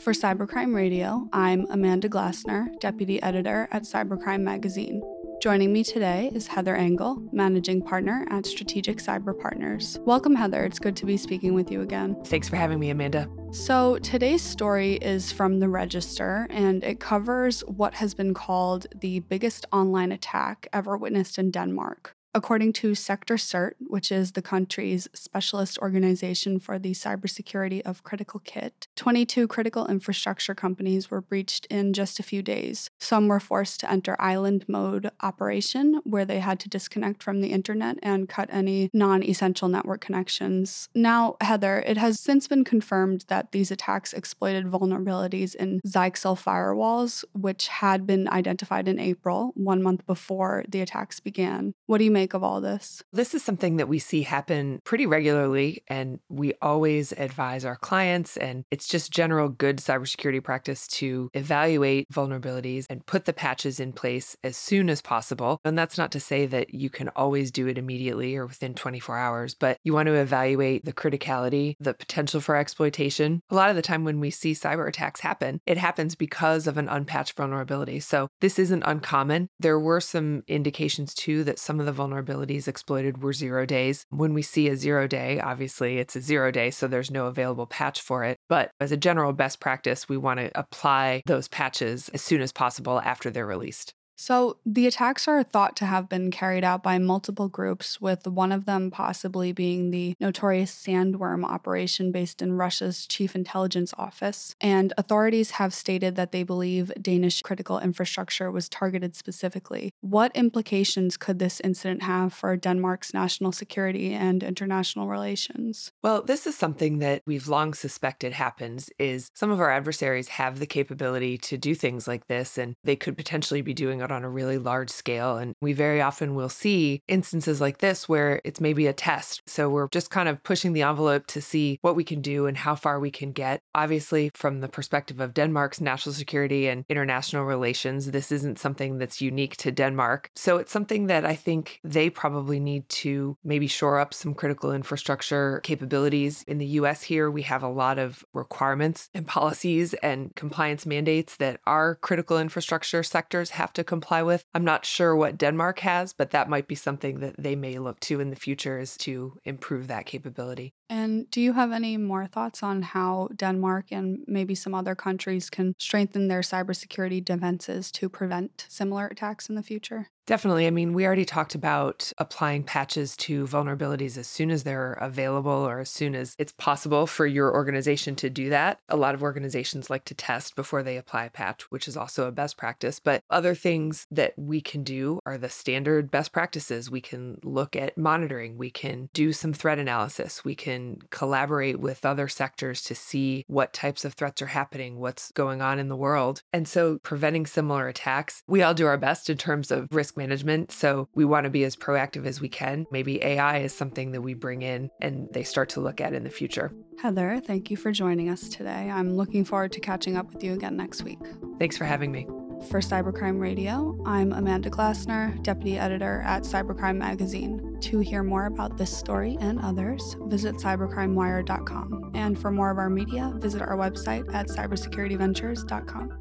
For Cybercrime Radio, I'm Amanda Glassner, Deputy Editor at Cybercrime Magazine. Joining me today is Heather Engel, Managing Partner at Strategic Cyber Partners. Welcome, Heather. It's good to be speaking with you again. Thanks for having me, Amanda. So, today's story is from the Register, and it covers what has been called the biggest online attack ever witnessed in Denmark. According to SektorCERT, which is the country's specialist organization for the cybersecurity of critical kit, 22 critical infrastructure companies were breached in just a few days. Some were forced to enter island mode operation, where they had to disconnect from the internet and cut any non essential network connections. Now, Heather, it has since been confirmed that these attacks exploited vulnerabilities in Zyxel firewalls, which had been identified in April, one month before the attacks began. What do you make make of all this? This is something that we see happen pretty regularly, and we always advise our clients. And it's just general good cybersecurity practice to evaluate vulnerabilities and put the patches in place as soon as possible. And that's not to say that you can always do it immediately or within 24 hours, but you want to evaluate the criticality, the potential for exploitation. A lot of the time when we see cyber attacks happen, it happens because of an unpatched vulnerability. So this isn't uncommon. There were some indications too that some of the vulnerabilities vulnerabilities exploited were zero days. When we see a zero day, obviously it's a zero day, so there's no available patch for it. But as a general best practice, we want to apply those patches as soon as possible after they're released. So, the attacks are thought to have been carried out by multiple groups, with one of them possibly being the notorious Sandworm operation based in Russia's chief intelligence office. And authorities have stated that they believe Danish critical infrastructure was targeted specifically. What implications could this incident have for Denmark's national security and international relations? Well, this is something that we've long suspected happens is some of our adversaries have the capability to do things like this and they could potentially be doing it out on a really large scale. And we very often will see instances like this where it's maybe a test. So we're just kind of pushing the envelope to see what we can do and how far we can get. Obviously, from the perspective of Denmark's national security and international relations, this isn't something that's unique to Denmark. So it's something that I think they probably need to maybe shore up some critical infrastructure capabilities. In the US here, we have a lot of requirements and policies and compliance mandates that our critical infrastructure sectors have to comply comply with. I'm not sure what Denmark has, but that might be something that they may look to in the future is to improve that capability. And do you have any more thoughts on how Denmark and maybe some other countries can strengthen their cybersecurity defenses to prevent similar attacks in the future? Definitely. I mean, we already talked about applying patches to vulnerabilities as soon as they're available or as soon as it's possible for your organization to do that. A lot of organizations like to test before they apply a patch, which is also a best practice. But other things that we can do are the standard best practices. We can look at monitoring, we can do some threat analysis, we can collaborate with other sectors to see what types of threats are happening, what's going on in the world. And so, preventing similar attacks, we all do our best in terms of risk management. So we want to be as proactive as we can. Maybe AI is something that we bring in and they start to look at in the future. Heather, thank you for joining us today. I'm looking forward to catching up with you again next week. Thanks for having me. For Cybercrime Radio, I'm Amanda Glassner, Deputy Editor at Cybercrime Magazine. To hear more about this story and others, visit cybercrimewire.com. And for more of our media, visit our website at cybersecurityventures.com.